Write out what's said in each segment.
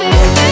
baby.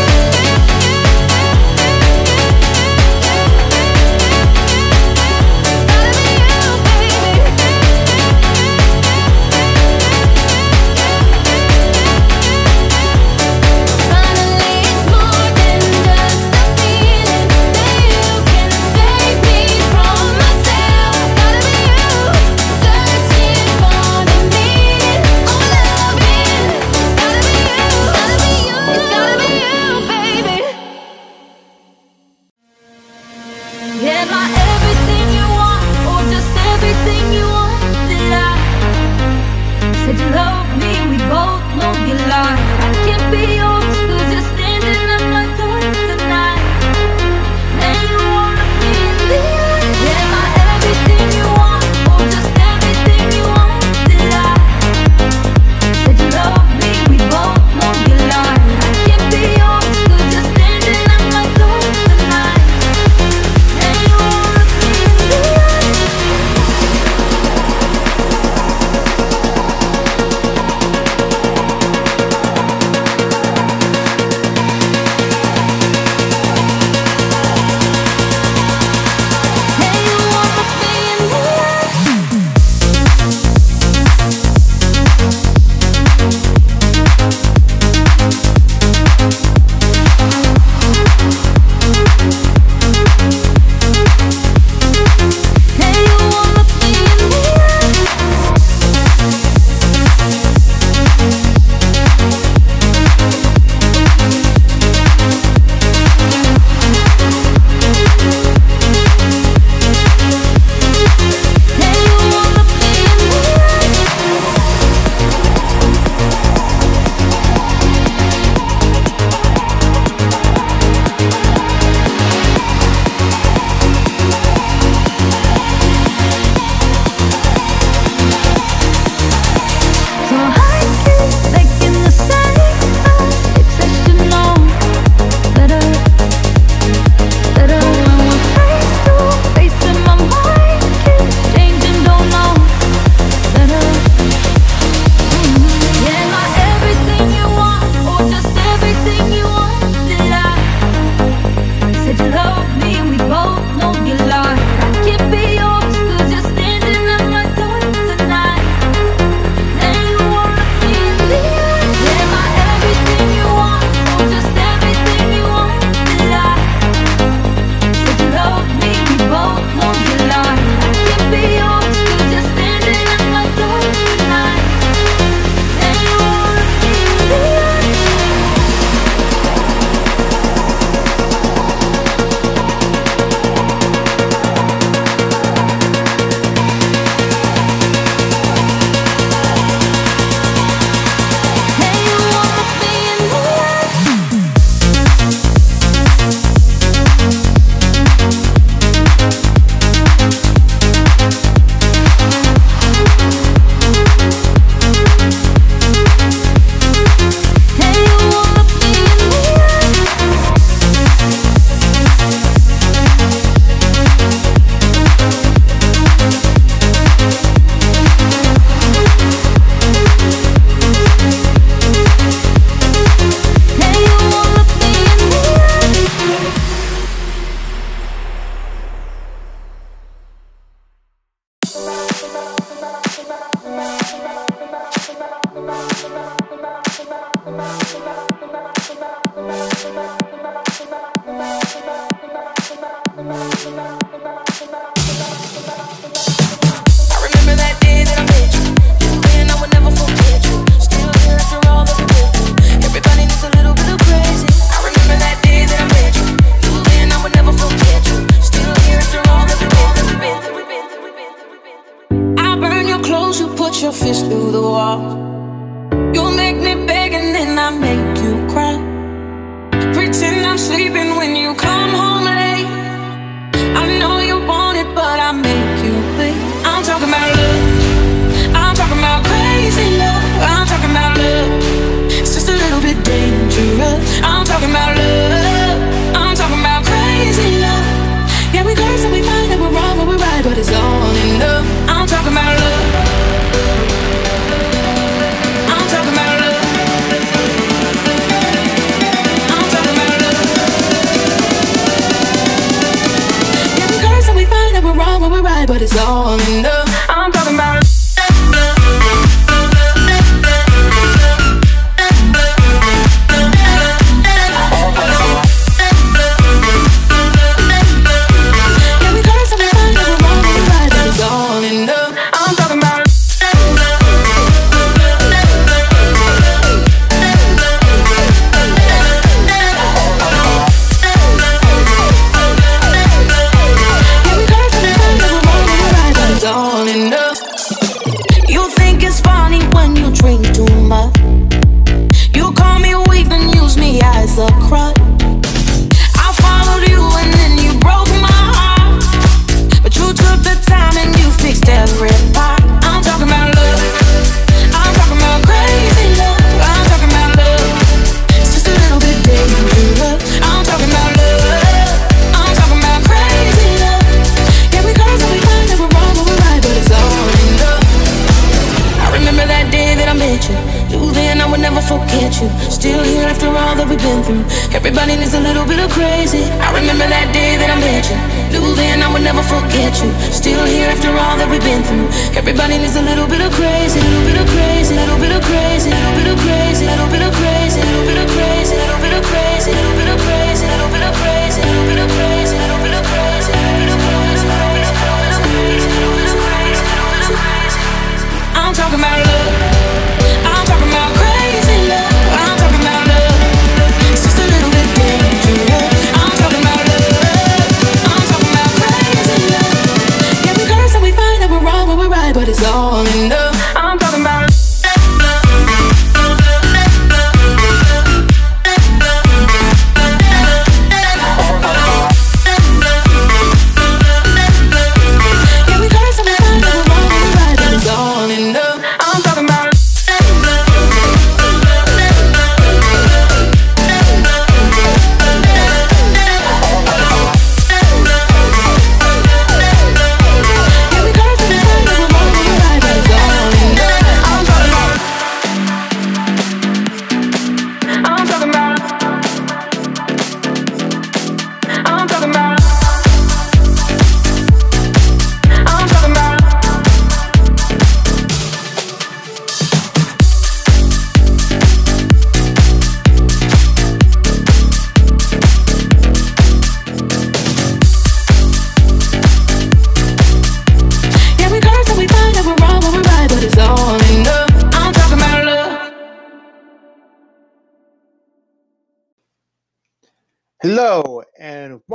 Put your fist through the wall. You make me beg and then I make you cry. Pretend I'm sleeping when you come home late. I know on. No.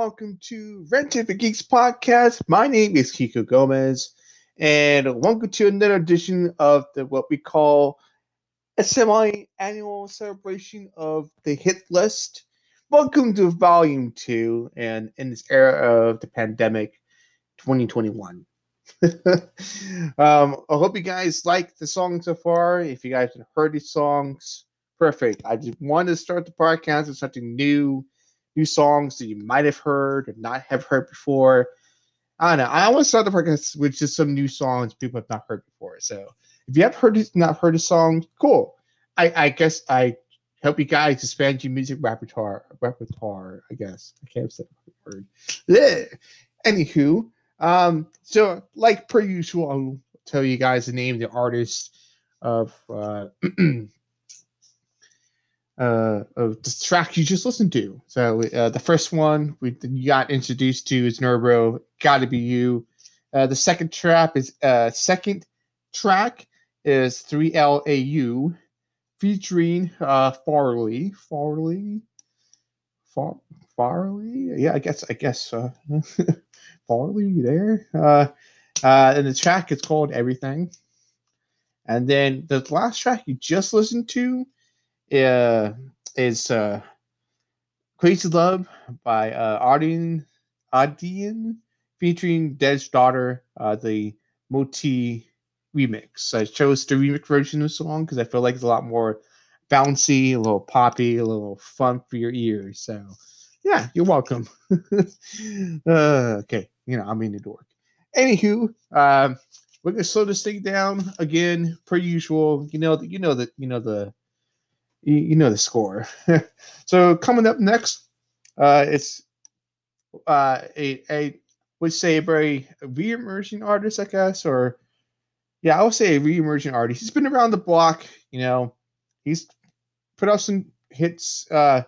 Welcome to Rented for Geeks podcast. My name is Kiko Gomez, and welcome to another edition of the what we call a semi-annual celebration of the hit list. Welcome to Volume Two, and in this era of the pandemic, 2021. um, I hope you guys like the song so far. If you guys have heard these songs, perfect. I just wanted to start the podcast with something new new songs that you might have heard or not have heard before. I don't know. I to start the podcast with just some new songs people have not heard before. So if you have heard not heard a song, cool. I, I guess I help you guys expand your music repertoire. Repertoire, I guess. I can't say the word. Anywho, um, so like per usual, I'll tell you guys the name of the artist of uh uh, of the track you just listened to. So uh, the first one we got introduced to is Nervo, "Gotta Be You." Uh, the second track is uh, second track is 3LAU featuring uh, Farley. Farley, Far Farley. Yeah, I guess I guess uh, Farley there. Uh, uh, and the track is called Everything. And then the last track you just listened to uh, is uh, Crazy Love by uh, Arden, Ardian featuring Dead's daughter, uh, the Moti remix. I chose the remix version of the song because I feel like it's a lot more bouncy, a little poppy, a little fun for your ears. So, yeah, you're welcome. uh, okay, you know, I'm in the dork. Anywho, um, we're gonna slow this thing down again, per usual. You know, you know that you know the you, you know the score. so coming up next, uh, it's uh, a a would say a very re-emerging artist, I guess, or yeah, I would say a re-emerging artist. He's been around the block, you know. He's put out some hits, uh,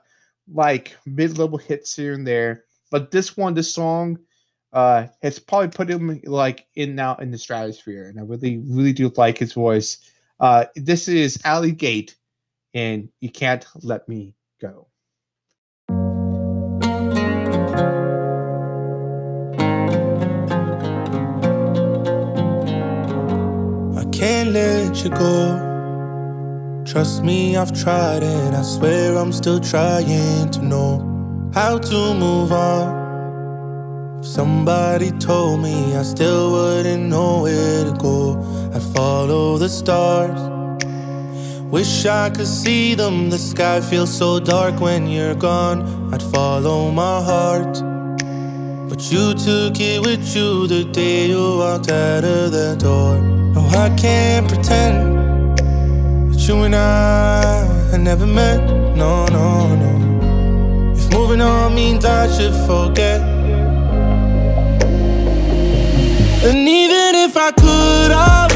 like mid-level hits here and there. But this one, this song, uh, has probably put him like in now in the stratosphere, and I really, really do like his voice. Uh, this is Ali Gatie, and you can't let me go. I can't let you go. Trust me, I've tried it. I swear I'm still trying to know how to move on. If somebody told me I still wouldn't know where to go, I'd follow the stars. Wish I could see them. The sky feels so dark when you're gone. I'd follow my heart. But you took it with you the day you walked out of the door. No, I can't pretend that you and I had never met. No, no, no. If moving on means I should forget. And even if I could, I.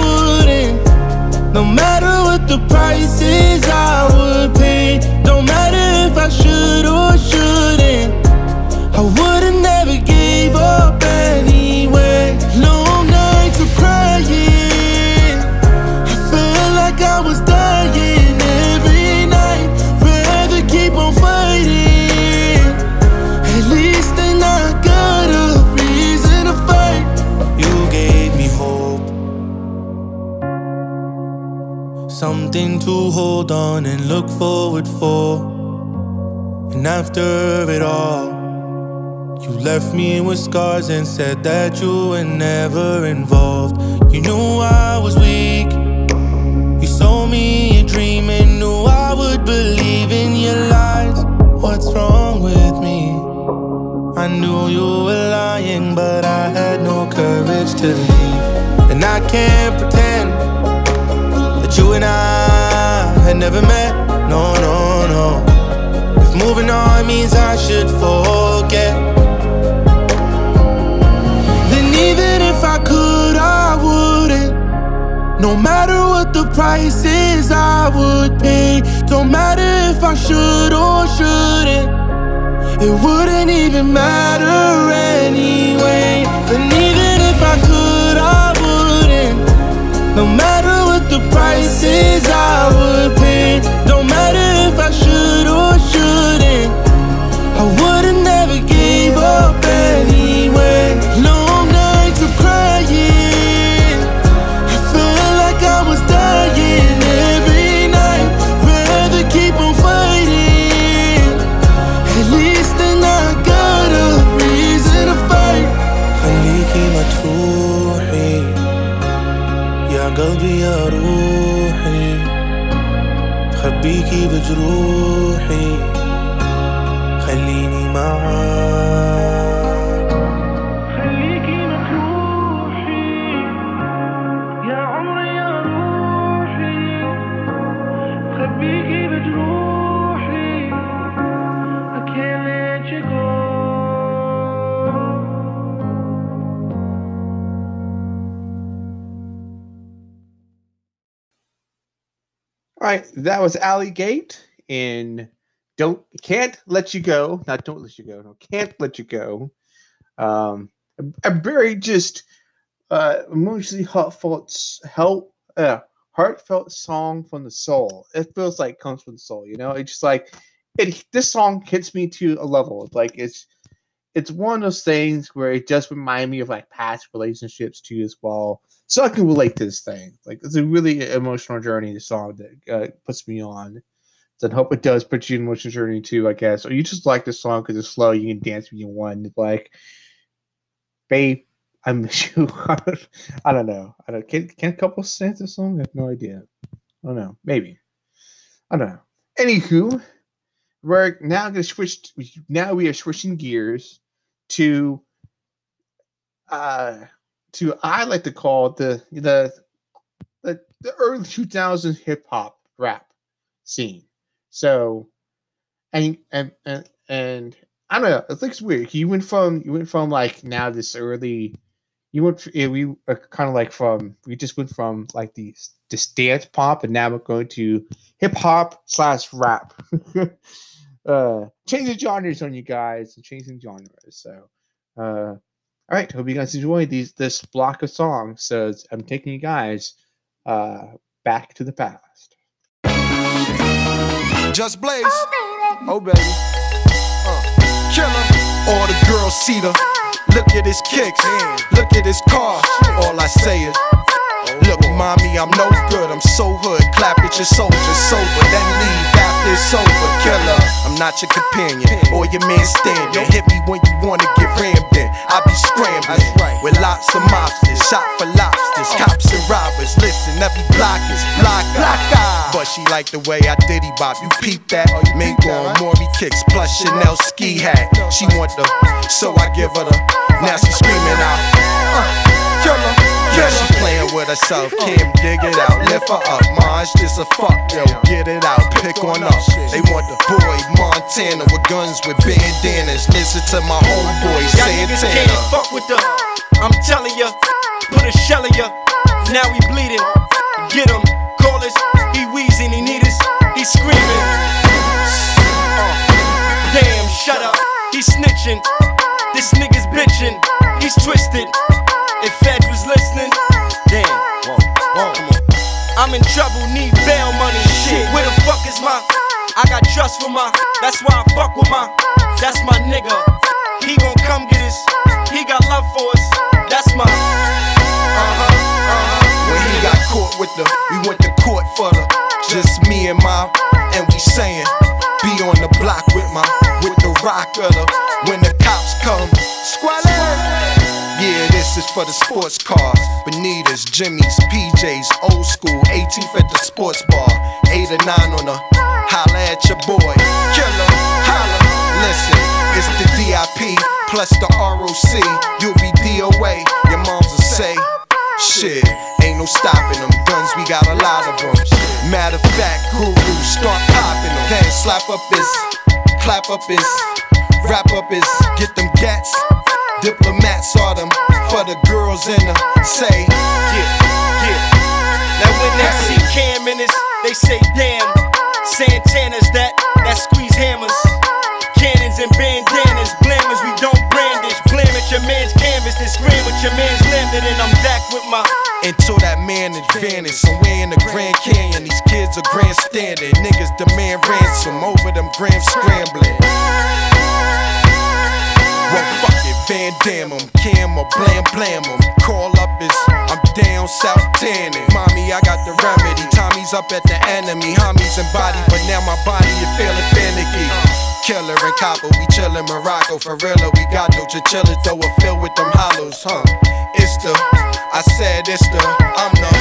No matter what the price is, I would pay. Don't matter if I should or shouldn't. I would've never gave up Something to hold on and look forward for. And after it all, you left me with scars and said that you were never involved. You knew I was weak. You sold me a dream and knew I would believe in your lies. What's wrong with me? I knew you were lying, but I had no courage to leave. And I can't pretend that you and I had never met. No, no, no. If moving on means I should forget, then even if I could, I wouldn't. No matter what the price is, I would pay. Don't matter if I should or shouldn't. It wouldn't even matter anyway. And even if I could, I wouldn't. No matter the price is, I that was Ali Gatie in "Don't Can't Let You Go." Not "Don't Let You Go." No, "Can't Let You Go." Um, a, a very just uh, emotionally heartfelt, help, uh, heartfelt song from the soul. It feels like it comes from the soul. You know, it's just like it. This song hits me to a level. It's like it's it's one of those things where it just reminds me of like past relationships too as well. So I can relate to this thing. Like it's a really emotional journey. The song that uh, puts me on. So I hope it does put you in emotional journey too. I guess, or you just like the song because it's slow. You can dance when you want. Like, babe, I miss you. I don't know. I don't. Can can couple dance this song? I have no idea. I don't know. Maybe. I don't know. Anywho, we're now going to switch. Now we are switching gears to uh to I like to call the the the, the early 2000s hip hop rap scene. So and and and and I don't know. It looks weird. You went from you went from like now this early. You went we are kind of like from we just went from like the this dance pop and now we're going to hip hop slash rap. uh changing genres on you guys and changing genres. So uh all right, hope you guys enjoy these this block of songs. So I'm taking you guys uh back to the past. Just Blaze. Oh, baby. oh Uh, killer. All the girls see the. Look at his kicks. Look at his car. All I say is. Look, mommy, I'm no good. I'm so hood. Clap at your soldier, sober. Then leave after it's over. Killer. I'm not your companion or your man standing. You hit me when you wanna get rammed in. I be scrambling with lots of mobsters. Shot for lobsters. Cops and robbers. Listen, every block is block. block But she like the way I diddy bop. You peep that? Oh, Mink on Maury kicks plus Chanel ski hat. She want the, so I give her the. Now she screaming out. Uh, killer. She playing with herself. Kim, dig it out. Lift her up. Maj, just a fuck, yo. Get it out. Pick on up. They want the boy Montana with guns with bandanas. Listen to my homeboy Santana. can't fuck with the. I'm telling ya, put a shell in ya. Now he bleeding. Get him, call us. He wheezing, he need us. He screaming. Uh, damn, shut up. He snitching. This nigga's bitching. He's twisted. If Fed was listening, damn. Whoa, whoa, come on. I'm in trouble, need bail money. Shit, where the fuck is my? I got trust for my. That's why I fuck with my. That's my nigga. He gon' come get us. He got love for us. That's my. Uh huh. Uh huh. When he got caught with the, we went to court for the, just me and my, and we saying, be on the block with my, with the rock of the, when the cops come, squalor. This is for the sports cars, Bonitas, Jimmy's, PJs, old school, 18th at the sports bar, 8 or 9 on the, holla at your boy, killer, holla, listen, it's the DIP, plus the ROC, you'll be DOA, your moms will say, Shit, ain't no stopping them. Guns, we got a lot of them. Matter of fact, guru, start popping them. Then slap up this, clap up his, wrap up his, get them gats. Diplomats are for say. Yeah, yeah. Now when they see Cam in this, they say damn. Santana's that, that squeeze hammers. Cannons and bandanas, blammers, we don't brandish. Blam at your man's canvas, then scream with your man's landed, and I'm back with my. Until that man is advantage somewhere in the Grand Canyon, these kids are grandstanding. Niggas demand ransom over them grams scrambling. Van Damme 'em, Cam or Blam Blam 'em. Call up is, I'm down south tanning. Mommy, I got the remedy. Tommy's up at the enemy. Homies and body, but now my body is feeling finicky. Killer and copper, we chillin' Morocco for real. We got no chinchillas, though we're filled with them hollows, huh? It's the, I said it's the, I'm the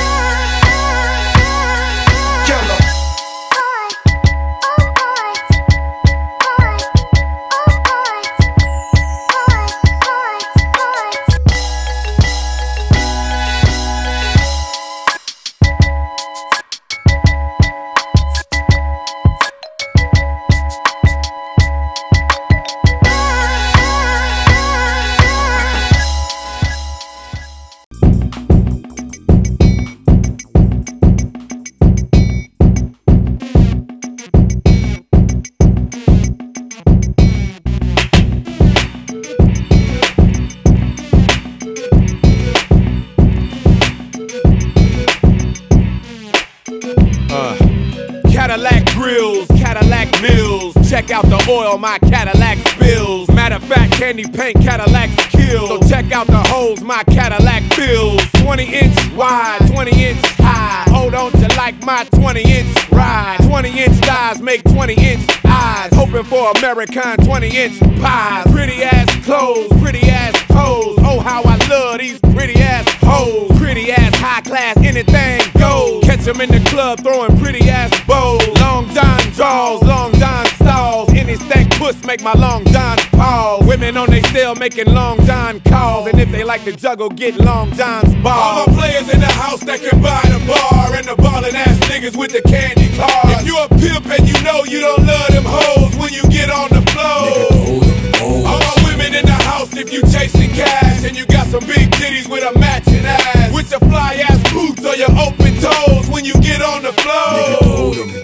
oil my Cadillac spills. Matter of fact, candy paint Cadillacs kill. So check out the holes my Cadillac fills. 20 inch wide, 20 inch high. Hold on to like my 20 inch ride. 20 inch thighs make 20 inch eyes. Hoping for American 20 inch pies. Pretty ass clothes, pretty ass toes. Oh, how I love these pretty ass hoes. Pretty ass high class, anything goes. Catch them in the club throwing pretty ass bows. Long John draws, long puss make my long John pause. Women on they cell making long John calls. And if they like to juggle, get long John's balls. All the players in the house that can buy the bar and the ballin' ass niggas with the candy cars. If you a pimp and you know you don't love them hoes when you get on the floor. All my women in the house if you chasing cash and you got some big titties with a matching ass. With your fly ass boots or your open toes when you get on the floor.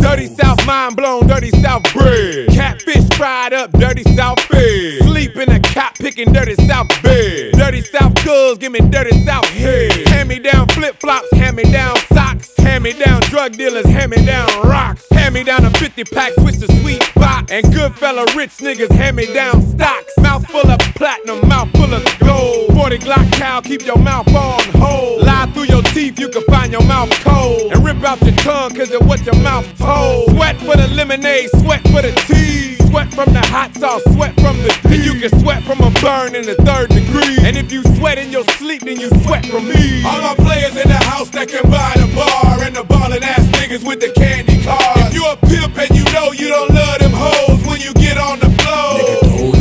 Dirty South mind blown, dirty South bread. Catfish fried up, dirty South fed. Sleep in a cop picking dirty South bed. Dirty South girls, give me dirty South head. Hand me down flip flops, hand me down socks. Hand me down drug dealers, hand me down rocks. Hand me down a 50 pack, switch to sweet box. And good fella rich niggas, hand me down stocks. Mouth full of platinum, mouth full of gold. 40 Glock cow, keep your mouth on hold. Lie through your teeth, you can find your mouth cold. And rip out your tongue, cause of what your mouth told. Sweat for the lemonade, sweat for the tea. Sweat from the hot sauce, sweat from the tea. And you can sweat from a burn in the third degree. And if you sweat in your sleep, then you sweat from me. All my players in the house that can buy the bar and the ballin' ass niggas with the candy cars. If you a pimp and you know you don't love them hoes when you get on the floor.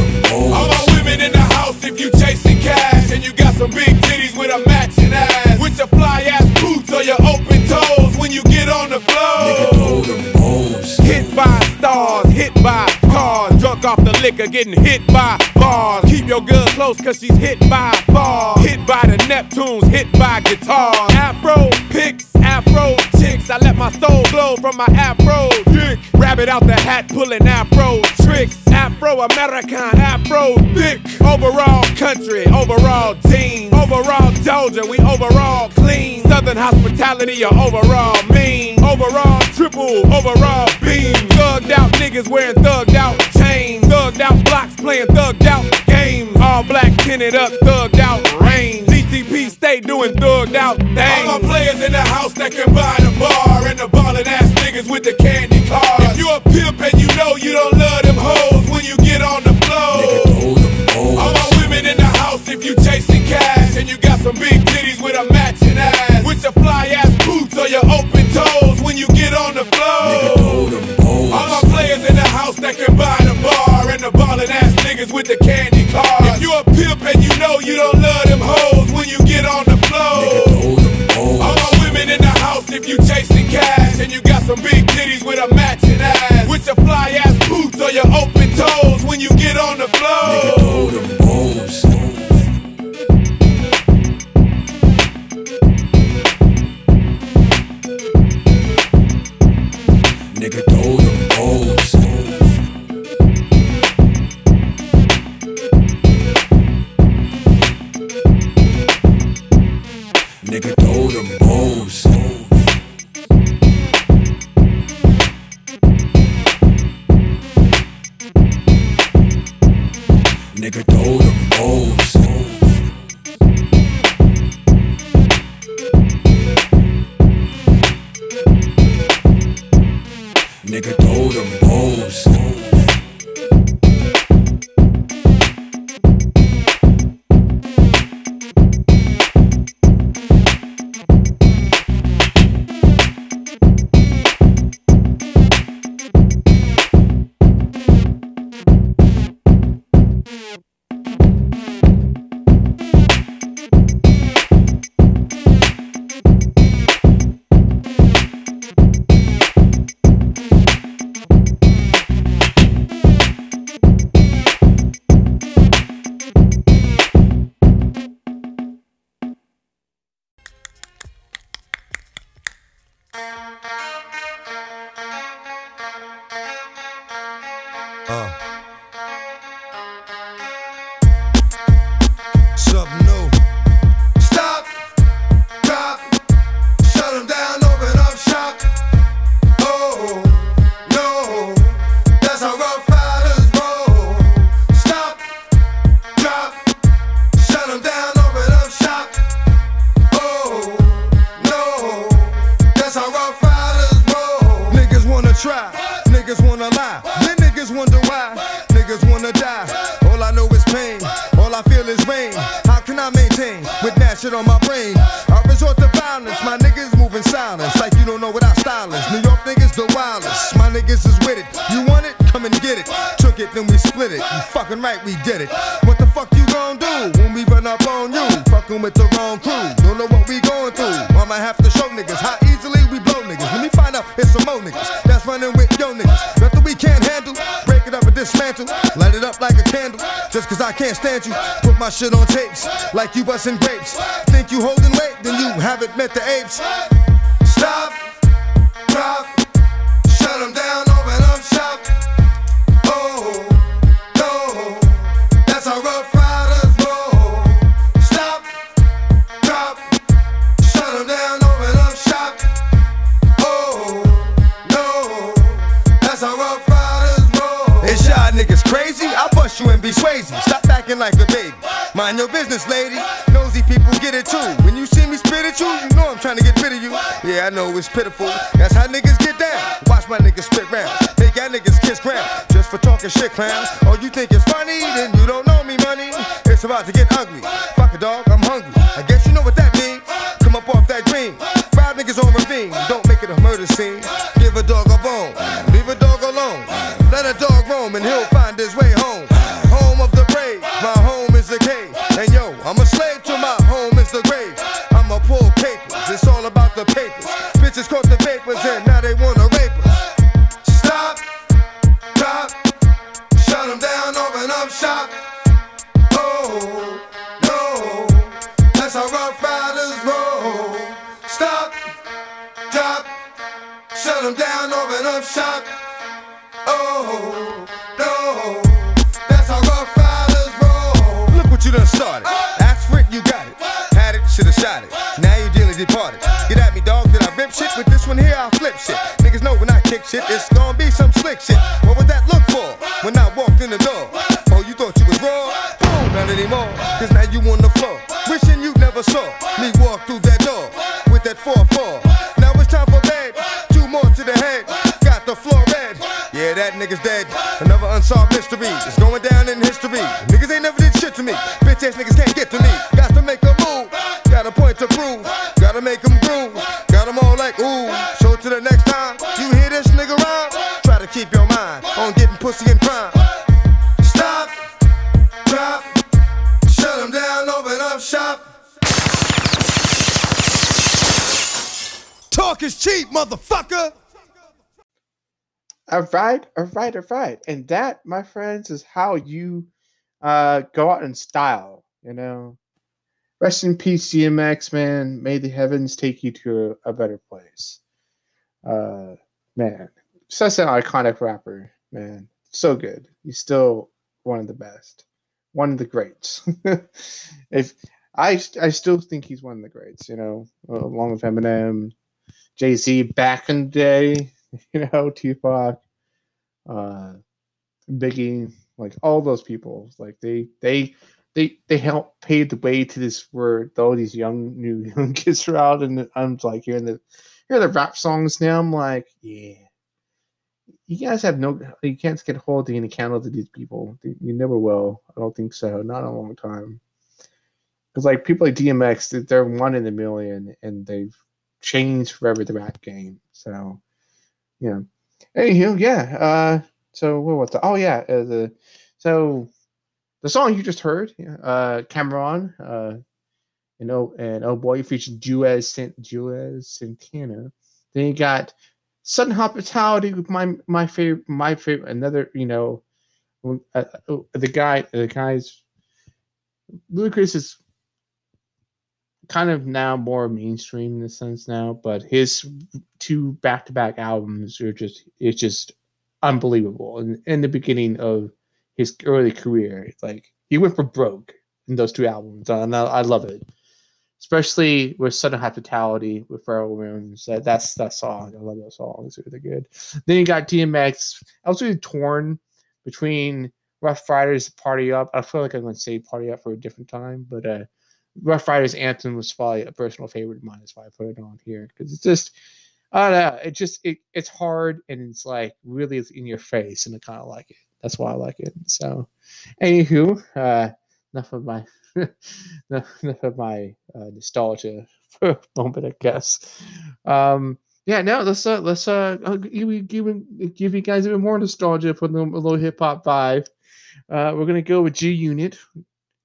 All my women in the house if you chasing cash and you got some big titties with a matching ass. With your fly ass boots or your open toes when you get on the floor. Hit by stars, hit by cars. Off the liquor, getting hit by bars. Keep your girl close, cause she's hit by bars. Hit by the Neptunes, hit by guitars. Afro picks, afro chicks. I let my soul glow from my afro dick. Rabbit out the hat, pulling afro tricks. Afro American, afro thick. Overall country, overall team. Overall Doja, we overall clean. Southern hospitality, or overall mean. Overall triple, overall beam. Thugged out niggas wearing thugged out chains. Thugged out blocks playing thugged out games. All black tinted up, thugged out range. DTP stay doing thugged out All my things. players in the house that can buy the bar and the ballin' ass niggas with the candy cars. If you a pimp and you know you don't love them hoes when you get on the floor. All my women in the house if you chasing cash and you got some big titties with a matching ass. With your fly ass boots or your open toes when you get on the floor. All my players in the house that can buy the bar and the ballin' ass niggas with the candy cars. If you a pimp and you know you don't love them hoes when you get on the floor. All my women in the house if you chasing cash and you got some big titties with a matching ass. With your fly ass boots or your open Nigga, And that, my friends, is how you uh, go out in style. You know, rest in peace, DMX, man. May the heavens take you to a, a better place. Uh, man, such an iconic rapper, man. So good. He's still one of the best, one of the greats. if I, I still think he's one of the greats. You know, along with Eminem, Jay Z back in the day. You know, Tupac, uh, Biggie, like all those people. Like they they they they help pave the way to this where all these young new young kids are out and I'm like hearing the hear the rap songs now. I'm like, yeah. You guys have no you can't get hold of any candle to these people. You never will. I don't think so. Not in a long time. Because like people like DMX, they- they're one in a million and they've changed forever the rap game. So you know. Anywho, yeah. Uh so what was the oh yeah, uh, the so the song you just heard, uh Cam'ron, uh and oh and oh boy featured Juelz Sant Juelz Santana. Then you got Southern Hospitality with my my favorite my favorite another, you know, uh, uh, the guy the guy's Ludacris is kind of now more mainstream in a sense now, but his two back to back albums are just it's just unbelievable. And in the beginning of his early career, like he went for broke in those two albums, and I, I love it. Especially with Southern Hospitality with Pharrell Williams. That, that's that song. I love that song. It's really good. Then you got DMX. I was really torn between Ruff Ryders Party Up. I feel like I'm going to say Party Up for a different time, but uh, Ruff Ryders Anthem was probably a personal favorite of mine. That's why I put it on here because it's just I don't know. It just it, it's hard and it's like really in your face, and I kind of like it. That's why I like it. So, anywho, uh, enough of my enough of my uh, nostalgia for a moment, I guess. Um, yeah, no, let's uh, let's uh, give give give you guys even more nostalgia for a little hip hop vibe. Uh, we're gonna go with G Unit.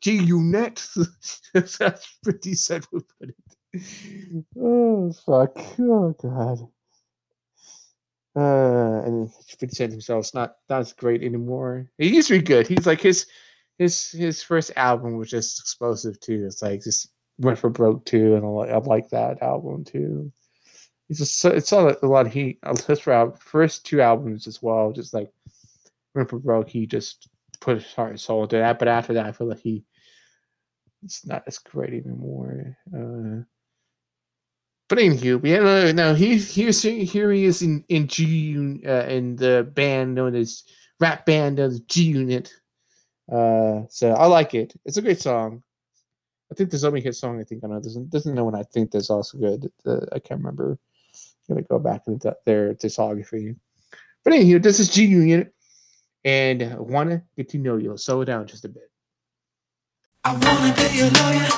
G Unit. That's pretty sad. we put it. Oh fuck! Oh god. Uh, and Fifty Cent himself's not not great anymore. He used to be good. He's like his his his first album was just explosive too. It's like just went for broke too, and I like, I like that album too. It's just it's all a lot of heat. uh, His first two albums as well, just like went for broke. He just put his heart and soul into that. But after that, I feel like he it's not as great anymore. Uh, but anywho, yeah, no, no, he here's here he is in in G uh, in the band known as rap band of G Unit. Uh, so I like it. It's a great song. I think there's only hit song I think I know. Doesn't doesn't know when I think there's also good. I can't remember. I'm Gonna go back into their discography. But anywho, this is G Unit, and I wanna get to know you. Slow it down just a bit. I wanna be your lawyer.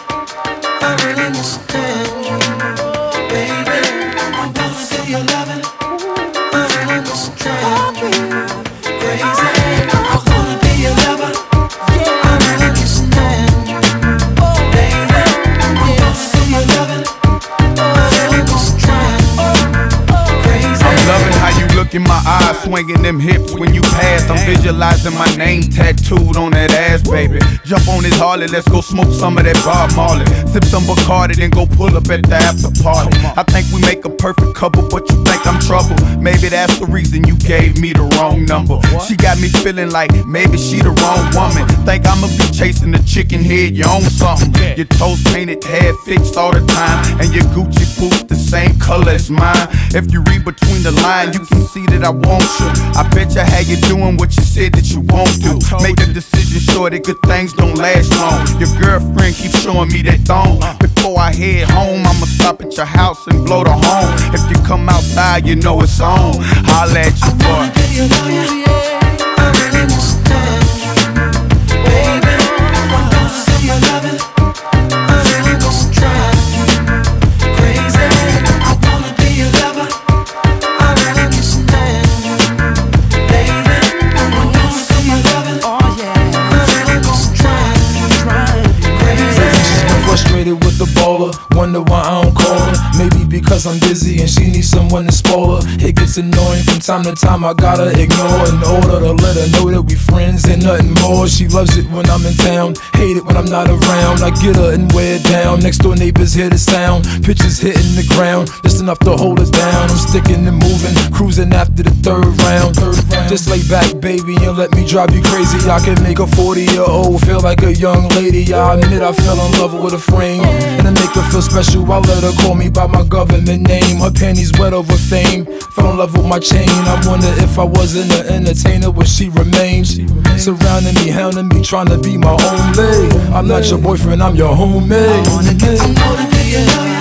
I really understand you, crazy. Look in my eyes, swinging them hips when you pass. I'm visualizing my name tattooed on that ass, baby. Jump on this Harley, let's go smoke some of that Bob Marley. Sip some Bacardi, then go pull up at the after party. I think we make a perfect couple, but you think I'm trouble. Maybe that's the reason you gave me the wrong number. She got me feeling like maybe she the wrong woman. Think I'ma be chasing the chicken head, you own something. Your toes painted, hair fixed all the time, and your Gucci boots the same color as mine. If you read between the lines, you can see that I want you. I bet you how you doing what you said that you won't do. Make a decision sure that good things don't last long. Your girlfriend keeps showing me that thong. Before I head home, I'ma stop at your house and blow the horn. If you come outside, you know it's on. Holla at you boy. Wonder why because I'm busy and she needs someone to spoil her. It gets annoying from time to time. I gotta ignore in order to let her know that we friends and nothing more. She loves it when I'm in town, hate it when I'm not around. I get her and wear down. Next door neighbors hear the sound. Pitches hitting the ground, just enough to hold her down. I'm sticking and moving, cruising after the third round. Just lay back, baby, and let me drive you crazy. I can make a 40 year old feel like a young lady. I admit I fell in love with a frame, and to make her feel special, I let her call me by my government name. Her panties wet over fame. Fell in love with my chain. I wonder if I wasn't an entertainer, would she remain? Surrounding me, hounding me, trying to be my own lady. I'm not your boyfriend, I'm your homemade. I wanna your lawyer. I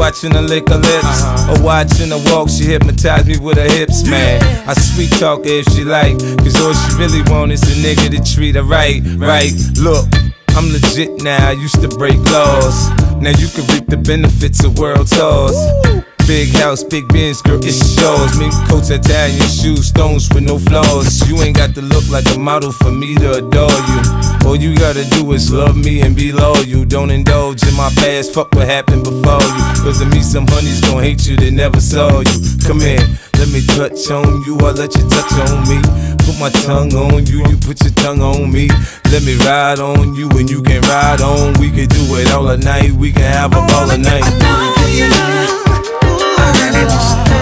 Watching her lick her lips uh-huh. or watching her walk, she hypnotized me with her hips, man. I sweet talk if she like, cause all she really want is a nigga to treat her right, right. Look, I'm legit now, I used to break laws. Now you can reap the benefits of world tours. Big house, big Benz, girl, it's yours. Mink coats, Italian shoes, stones with no flaws. You ain't got to look like a model for me to adore you. All you gotta do is love me and be loyal. Don't indulge in my past, fuck what happened before you. Cause of me, some honeys gon' hate you that never saw you. Come here, let me touch on you, I'll let you touch on me. Put my tongue on you, you put your tongue on me. Let me ride on you and you can ride on. We can do it all night, we can have a ball at night. I really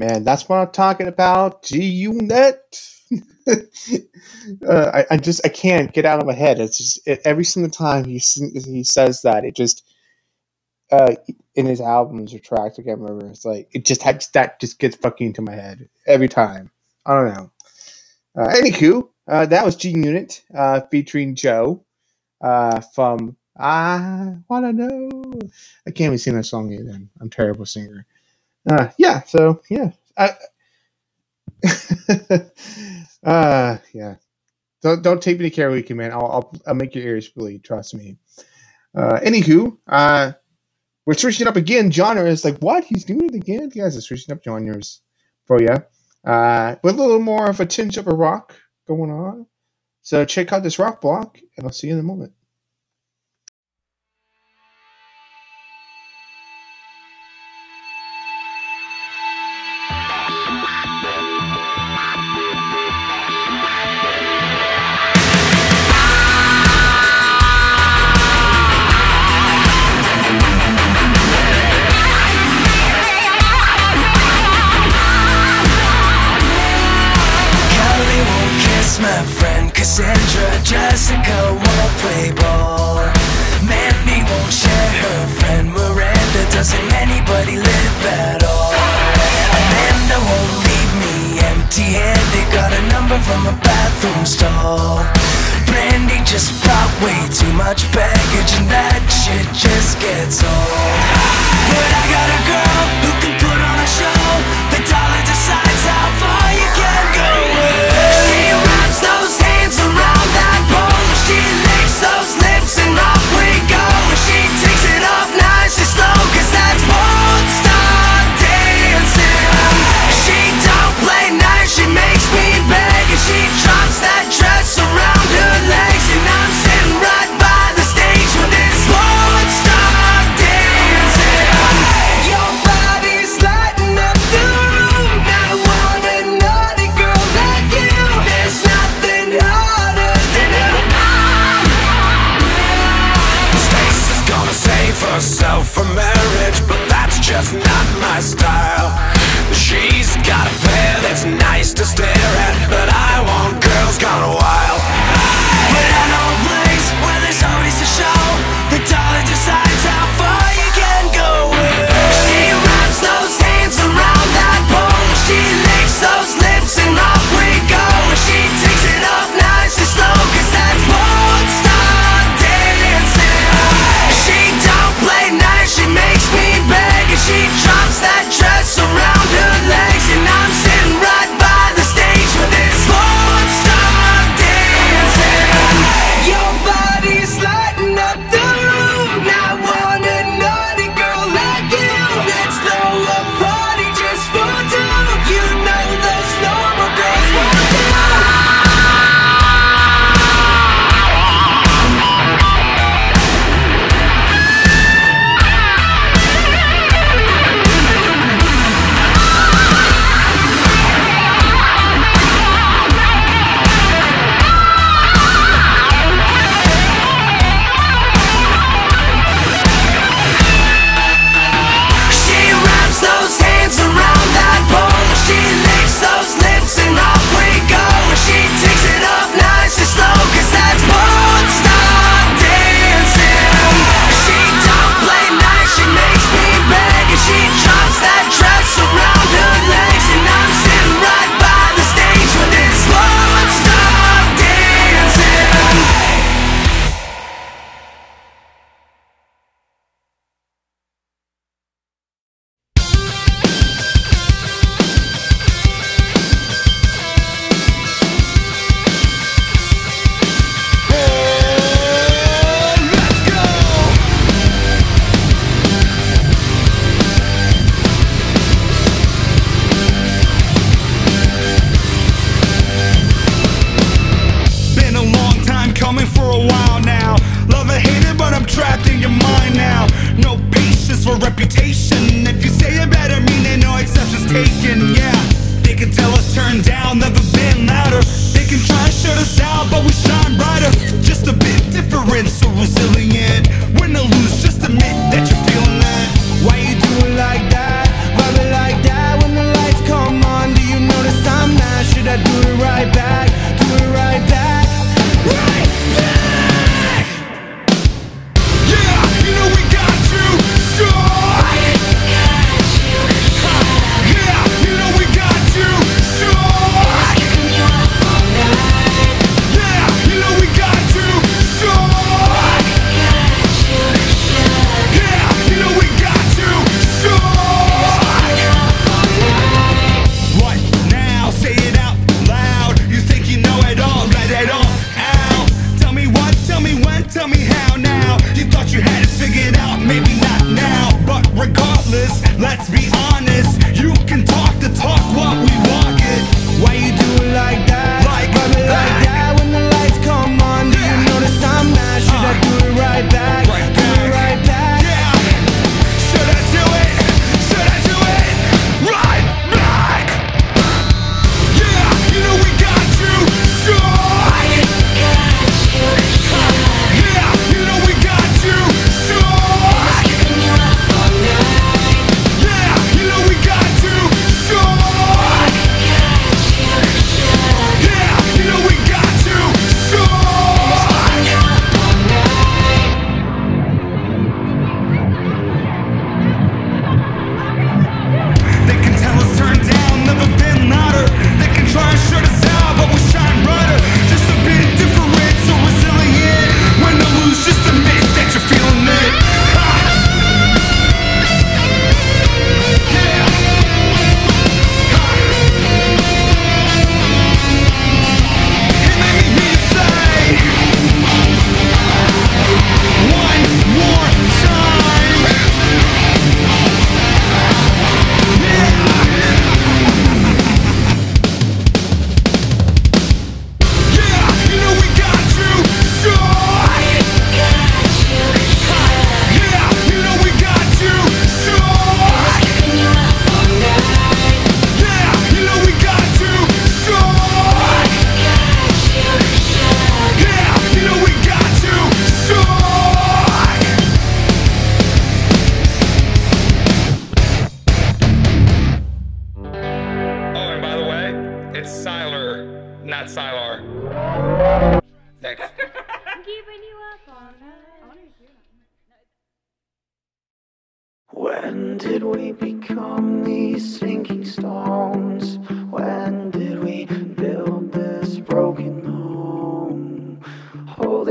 man, that's what I'm talking about. G Unit. uh, I, I just I can't get out of my head. It's just it, every single time he he says that, it just uh in his albums or tracks, I can't remember. It's like it just that just gets fucking into my head every time. I don't know. Uh, anywho, uh, that was G Unit uh, featuring Joe uh, from I Wanna Know. I can't even sing that song either. I'm a terrible singer. Uh, yeah, so yeah. I, uh, yeah. Don't don't take me to karaoke, man. I'll I'll, I'll make your ears bleed. Trust me. Uh, anywho, uh, we're switching up again. Genres like what? He's doing it again. You guys are switching up genres for you. Uh, with a little more of a tinge of a rock going on. So check out this rock block, and I'll see you in a moment. Jessica won't play ball. Mandy won't share her friend Miranda. Doesn't anybody live at all? Amanda won't leave me empty-handed. Got a number from a bathroom stall. Brandy just brought way too much baggage, and that shit just gets old. But I got a girl who can put on a show. The dollar decides how far you can go. She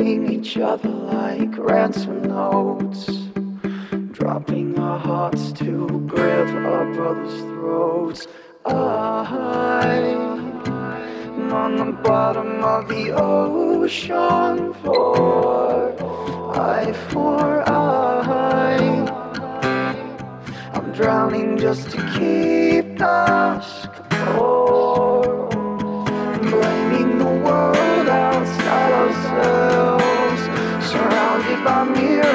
each other like ransom notes, dropping our hearts to grip our brothers' throats. I'm on the bottom of the ocean for eye for eye. I'm drowning just to keep us close.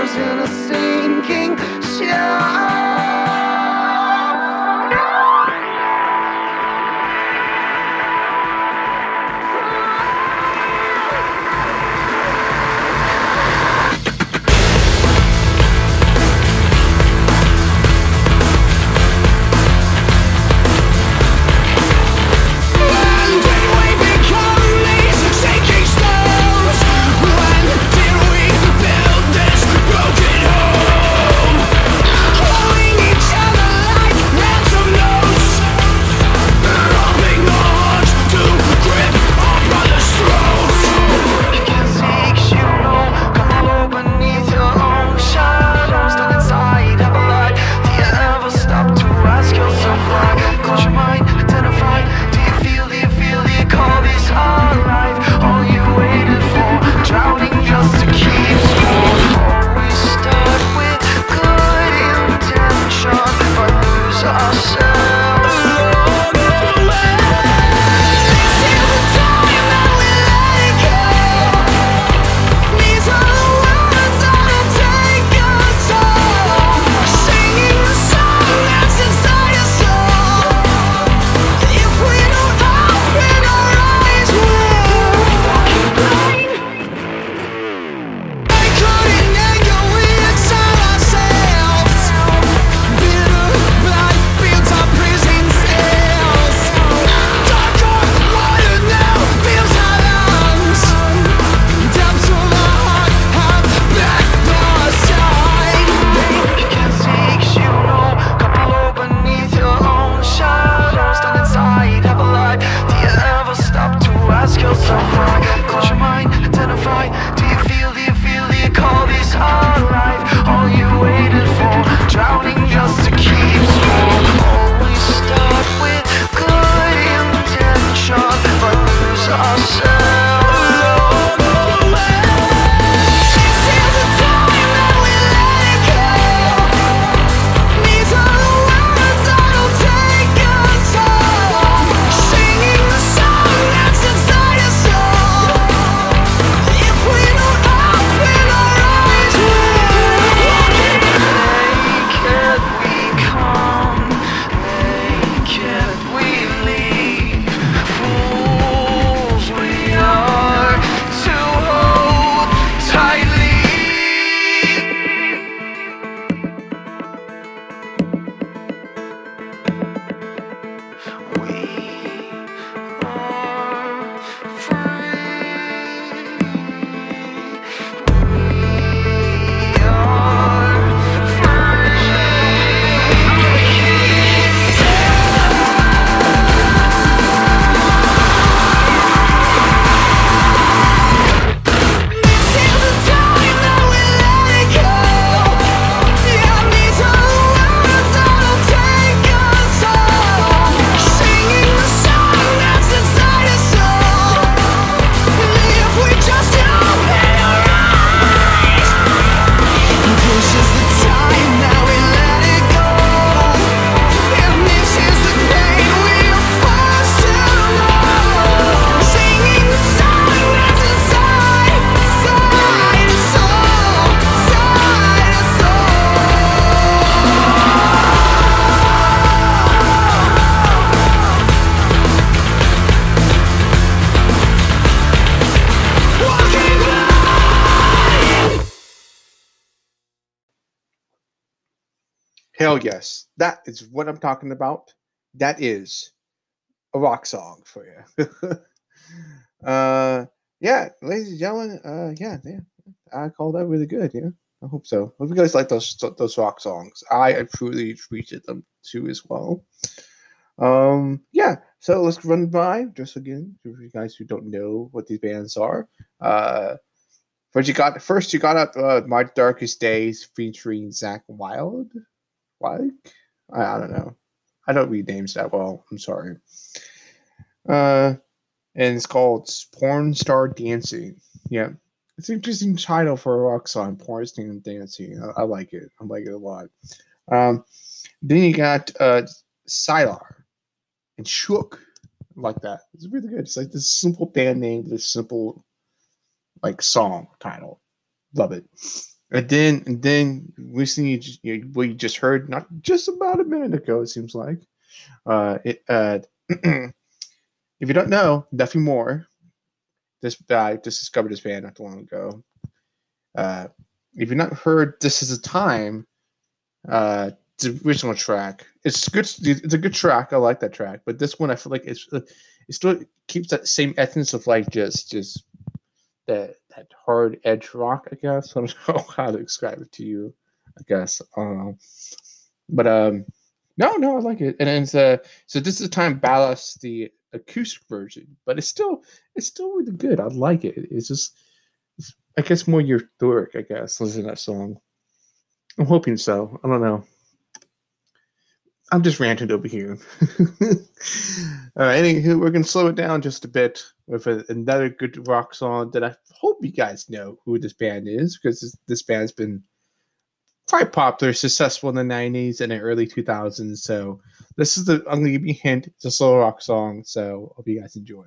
in a sinking ship. Hell yes. That is what I'm talking about. That is a rock song for you. uh yeah, ladies and gentlemen, uh yeah, yeah. I call that really good, yeah. I hope so. Hope you guys like those those rock songs. I truly appreciate them too as well. Um yeah, so let's run by just again for you guys who don't know what these bands are. Uh First, you got first you got up uh, "My Darkest Days" featuring Zakk Wylde. Like I, I don't know. I don't read names that well. I'm sorry. Uh, and it's called "Porn Star Dancing." Yeah, it's an interesting title for a rock song. "Porn Star Dancing." I, I like it. I like it a lot. Um, then you got uh, Sylar and Shook. Like that. It's really good. It's like this simple band name, this simple like song title. Love it. And then and then recently you you, what you just heard not just about a minute ago it seems like uh it uh if you don't know nothing more. This I just discovered this band not too long ago. Uh if you've not heard this is a time uh the original track. It's good it's a good track. I like that track. But this one I feel like it's it still keeps that same essence of like just just that that hard edge rock, I guess. I don't know how to describe it to you. I guess. Know. But um no, no, I like it. And it's uh so this is the time ballast the acoustic version, but it's still it's still really good. I like it. It's just it's, I guess more euphoric, I guess, listening to that song. I'm hoping so. I don't know. I'm just ranting over here. All right, anywho, we're gonna slow it down just a bit with a, another good rock song that I hope you guys know who this band is because this, this band's been quite popular, successful in the '90s and the early 2000s. So this is the I'm gonna give you a hint. It's a slow rock song, so hope you guys enjoy.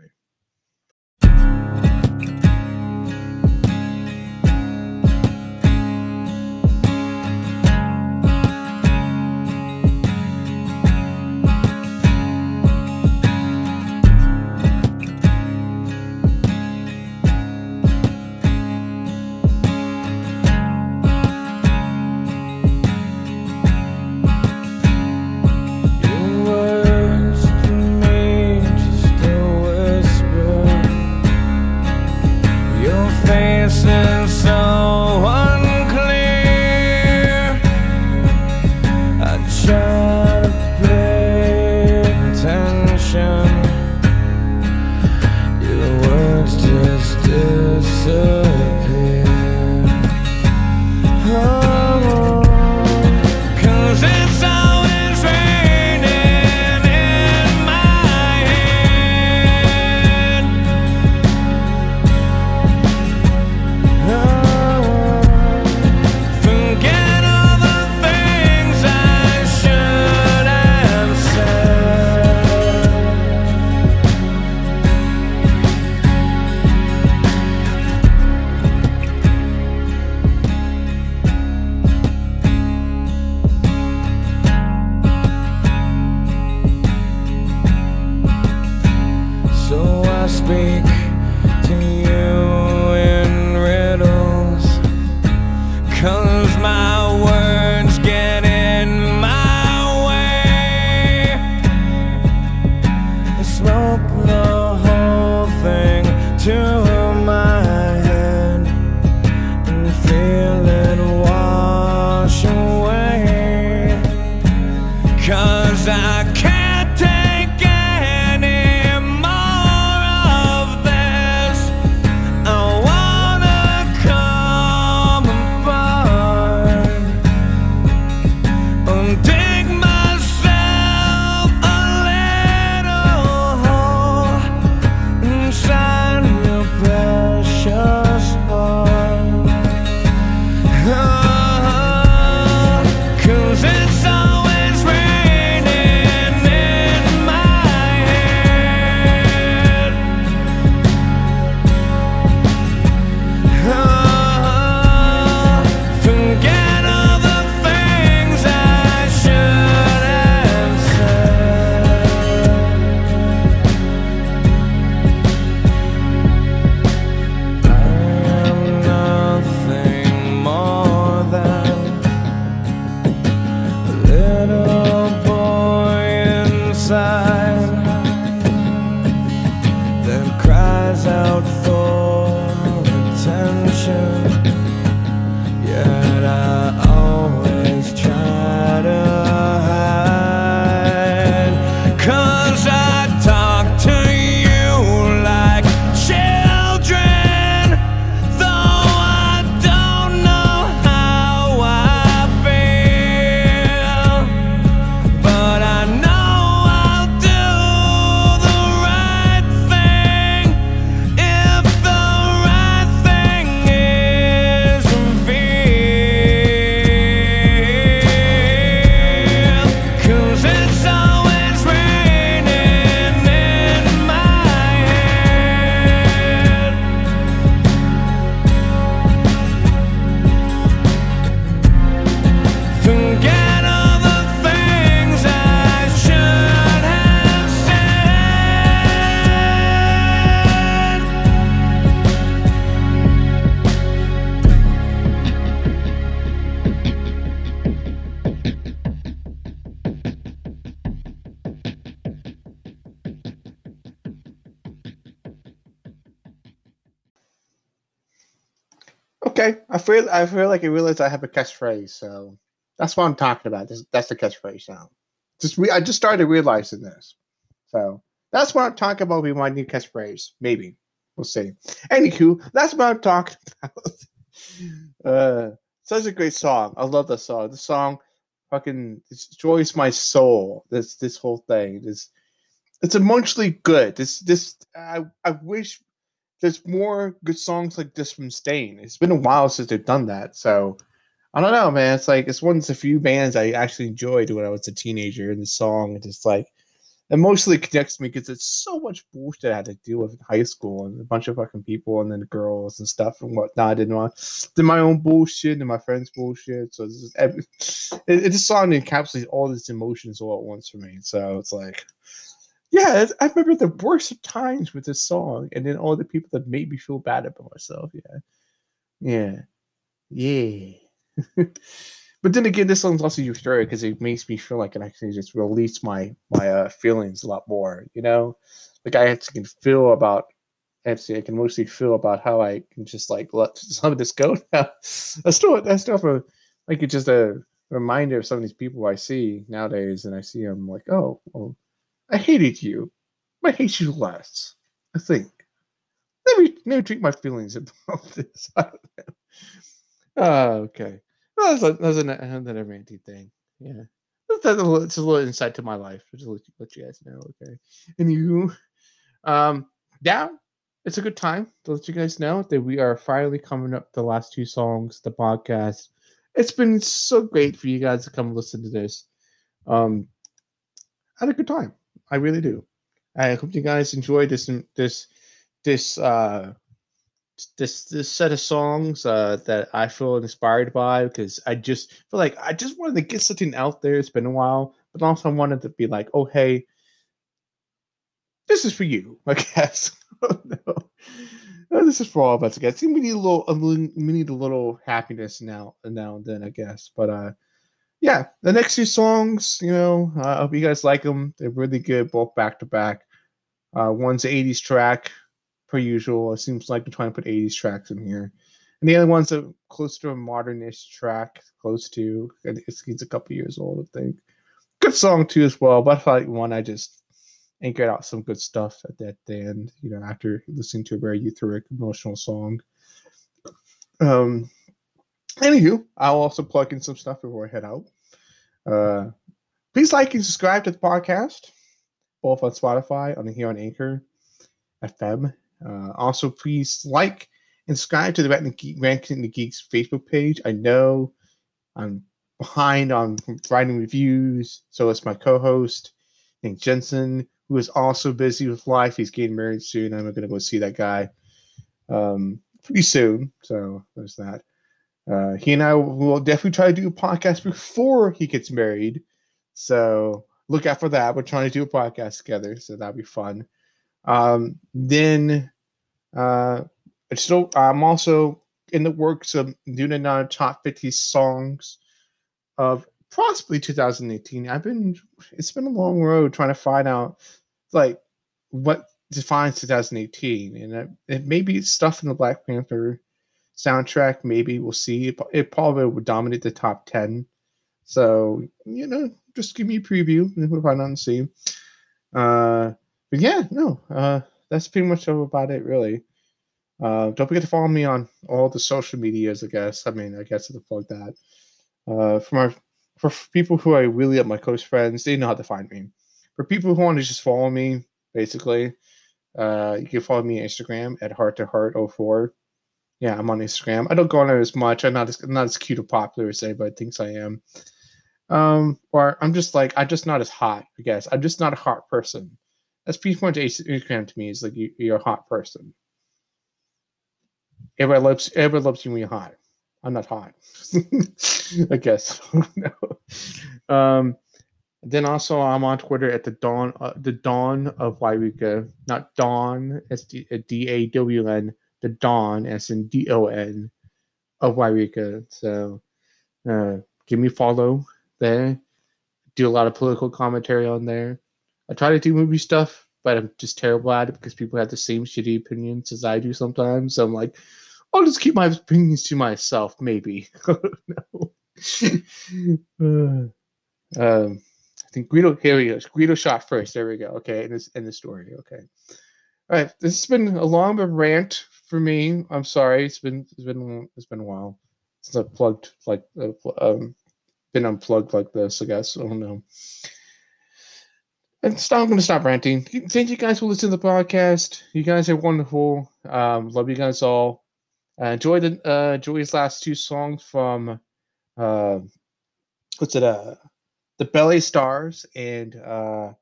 Okay, I feel I feel like I realized I have a catchphrase, so that's what I'm talking about. This, that's the catchphrase now. Just re- I just started realizing this, so that's what I'm talking about. Be my new catchphrase. Maybe we'll see. Anywho, that's what I'm talking about. uh, such a great song. I love the song. The song fucking destroys my soul. This this whole thing. This it's emotionally good. This this I I wish there's more good songs like this from Staind. It's been a while since they've done that. So I don't know, man. It's like it's one of the few bands I actually enjoyed when I was a teenager. And the song it just like emotionally connects me because it's so much bullshit I had to deal with in high school and a bunch of fucking people and then girls and stuff and whatnot. I didn't want did my own bullshit and my friends' bullshit. So it's just, it, it just song encapsulates all these emotions all at once for me. So it's like yeah, I remember the worst of times with this song, and then all the people that made me feel bad about myself. Yeah, yeah, yeah. but then again, this song's also euphoric because it makes me feel like I can actually just release my my uh, feelings a lot more. You know, like I can feel about. Actually, I can mostly feel about how I can just like let some of this go now. I still, I still have a like it's just a reminder of some of these people I see nowadays, and I see them like, oh, well, I hated you. I hate you less. I think. Let me let me treat my feelings about this. oh, okay. That's, a, that's an, another ranty thing. Yeah. That's a little, it's a little insight to my life. Just let you, let you guys know. Okay. And you, um, yeah, it's a good time to let you guys know that we are finally coming up the last two songs, the podcast. It's been so great for you guys to come listen to this. Um, had a good time. I really do. I hope you guys enjoyed this this this uh this this set of songs uh that I feel inspired by because I just feel like I just wanted to get something out there. It's been a while, but also I wanted to be like, oh hey, this is for you, I guess. Oh, no. Uh, This is for all of us, I guess. We need a little, we need a little happiness now now and then, I guess. But uh yeah, the next two songs, you know, uh, I hope you guys like them. They're really good, both back to back. Uh, one's an 80s track, per usual. It seems like they're trying to put 80s tracks in here. And the other one's a close to a modernish track, close to. and It's, it's a couple years old, I think. Good song too, as well. But I like one I just anchored out some good stuff at that end. You know, after listening to a very euphoric, emotional song. Um, Anywho, I'll also plug in some stuff before I head out. Uh, please like and subscribe to the podcast, both on Spotify and here on Anchor FM. Uh, also, please like and subscribe to the Ranking the Geek- the Geeks Facebook page. I know I'm behind on writing reviews, so is my co-host named Jensen, who is also busy with life. He's getting married soon. I'm going to go see that guy um, pretty soon. So there's that. Uh, he and I will definitely try to do a podcast before he gets married. So look out for that. We're trying to do a podcast together, so that'll be fun. Um, then uh, it's still I'm also in the works of doing another top 50 songs of possibly 2018. I've been it's been a long road trying to find out like what defines 2018, and it, it may be stuff in the Black Panther soundtrack. Maybe we'll see. It, probably would dominate the top 10. So you know, just give me a preview, and we'll find out and see. Uh, but yeah, no, uh, that's pretty much about it, really. Uh, don't forget to follow me on all the social medias. I guess. I mean, I guess I to plug that. Uh, for my for people who are really at my close friends, they know how to find me. For people who want to just follow me, basically, uh, you can follow me on Instagram at heart to heart 04. Yeah, I'm on Instagram. I don't go on there as much. I'm not as I'm not as cute or popular as anybody thinks I am. Um, or I'm just like I'm just not as hot. I guess I'm just not a hot person. That's pretty much Instagram to me. Is like you, you're a hot person. Everybody loves everybody loves you when you're hot. I'm not hot. I guess. no. Um, then also I'm on Twitter at the dawn uh, the dawn of Wairika, not dawn S D D A W N the Dawn, as in D O N, of Wairika. So uh, give me follow there. Do a lot of political commentary on there. I try to do movie stuff, but I'm just terrible at it because people have the same shitty opinions as I do sometimes. So I'm like, I'll just keep my opinions to myself, maybe. Uh, um, I think Greedo. Here we go. Greedo shot first. There we go. Okay, in this in the story. Okay. All right, this has been a long rant for me. I'm sorry. It's been it's been it's been a while since I've plugged like uh, um, been unplugged like this. I guess I don't know. And I'm going to stop ranting. Thank you guys for listening to the podcast. You guys are wonderful. Um, love you guys all. Uh, enjoy the uh, enjoy last two songs from uh, what's it? Uh, the Belly Stars and. Uh,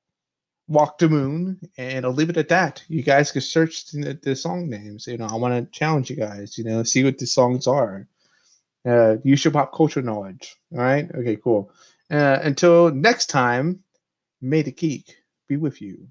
Walk the Moon, and I'll leave it at that. You guys can search the, the song names. You know, I want to challenge you guys. You know, see what the songs are. Uh, use your pop culture knowledge. All right. Okay. Cool. Uh, until next time, may the geek be with you.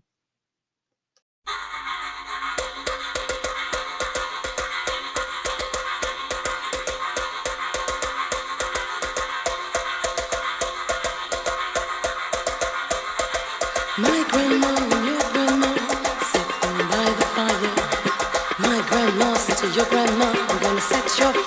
your grandma, I'm gonna set your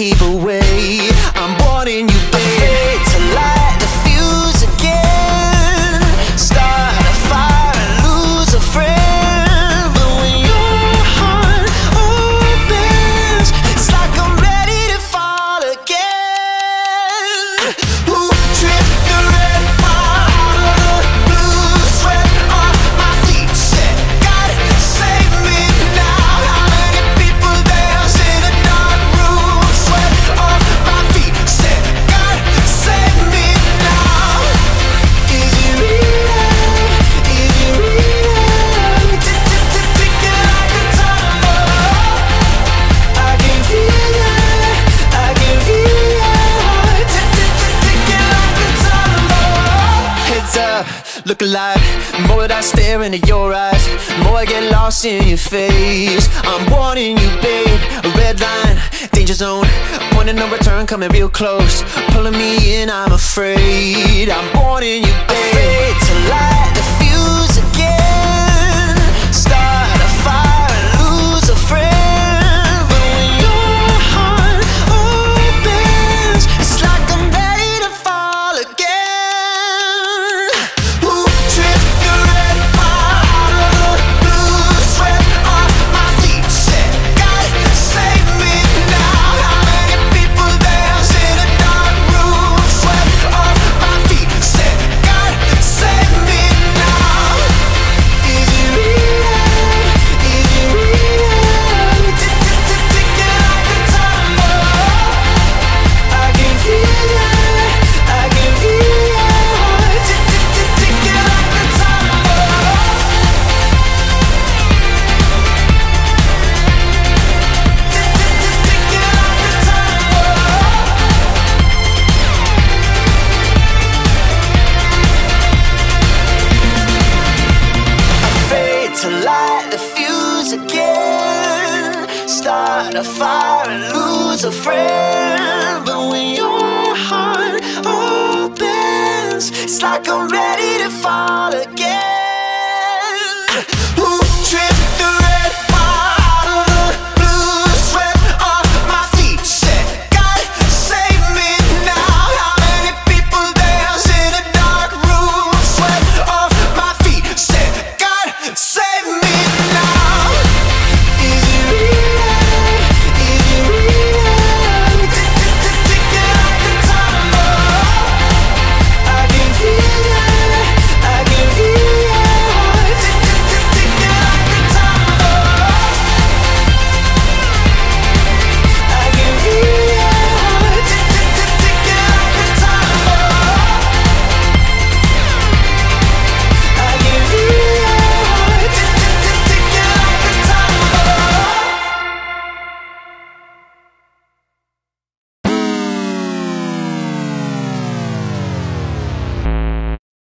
keep away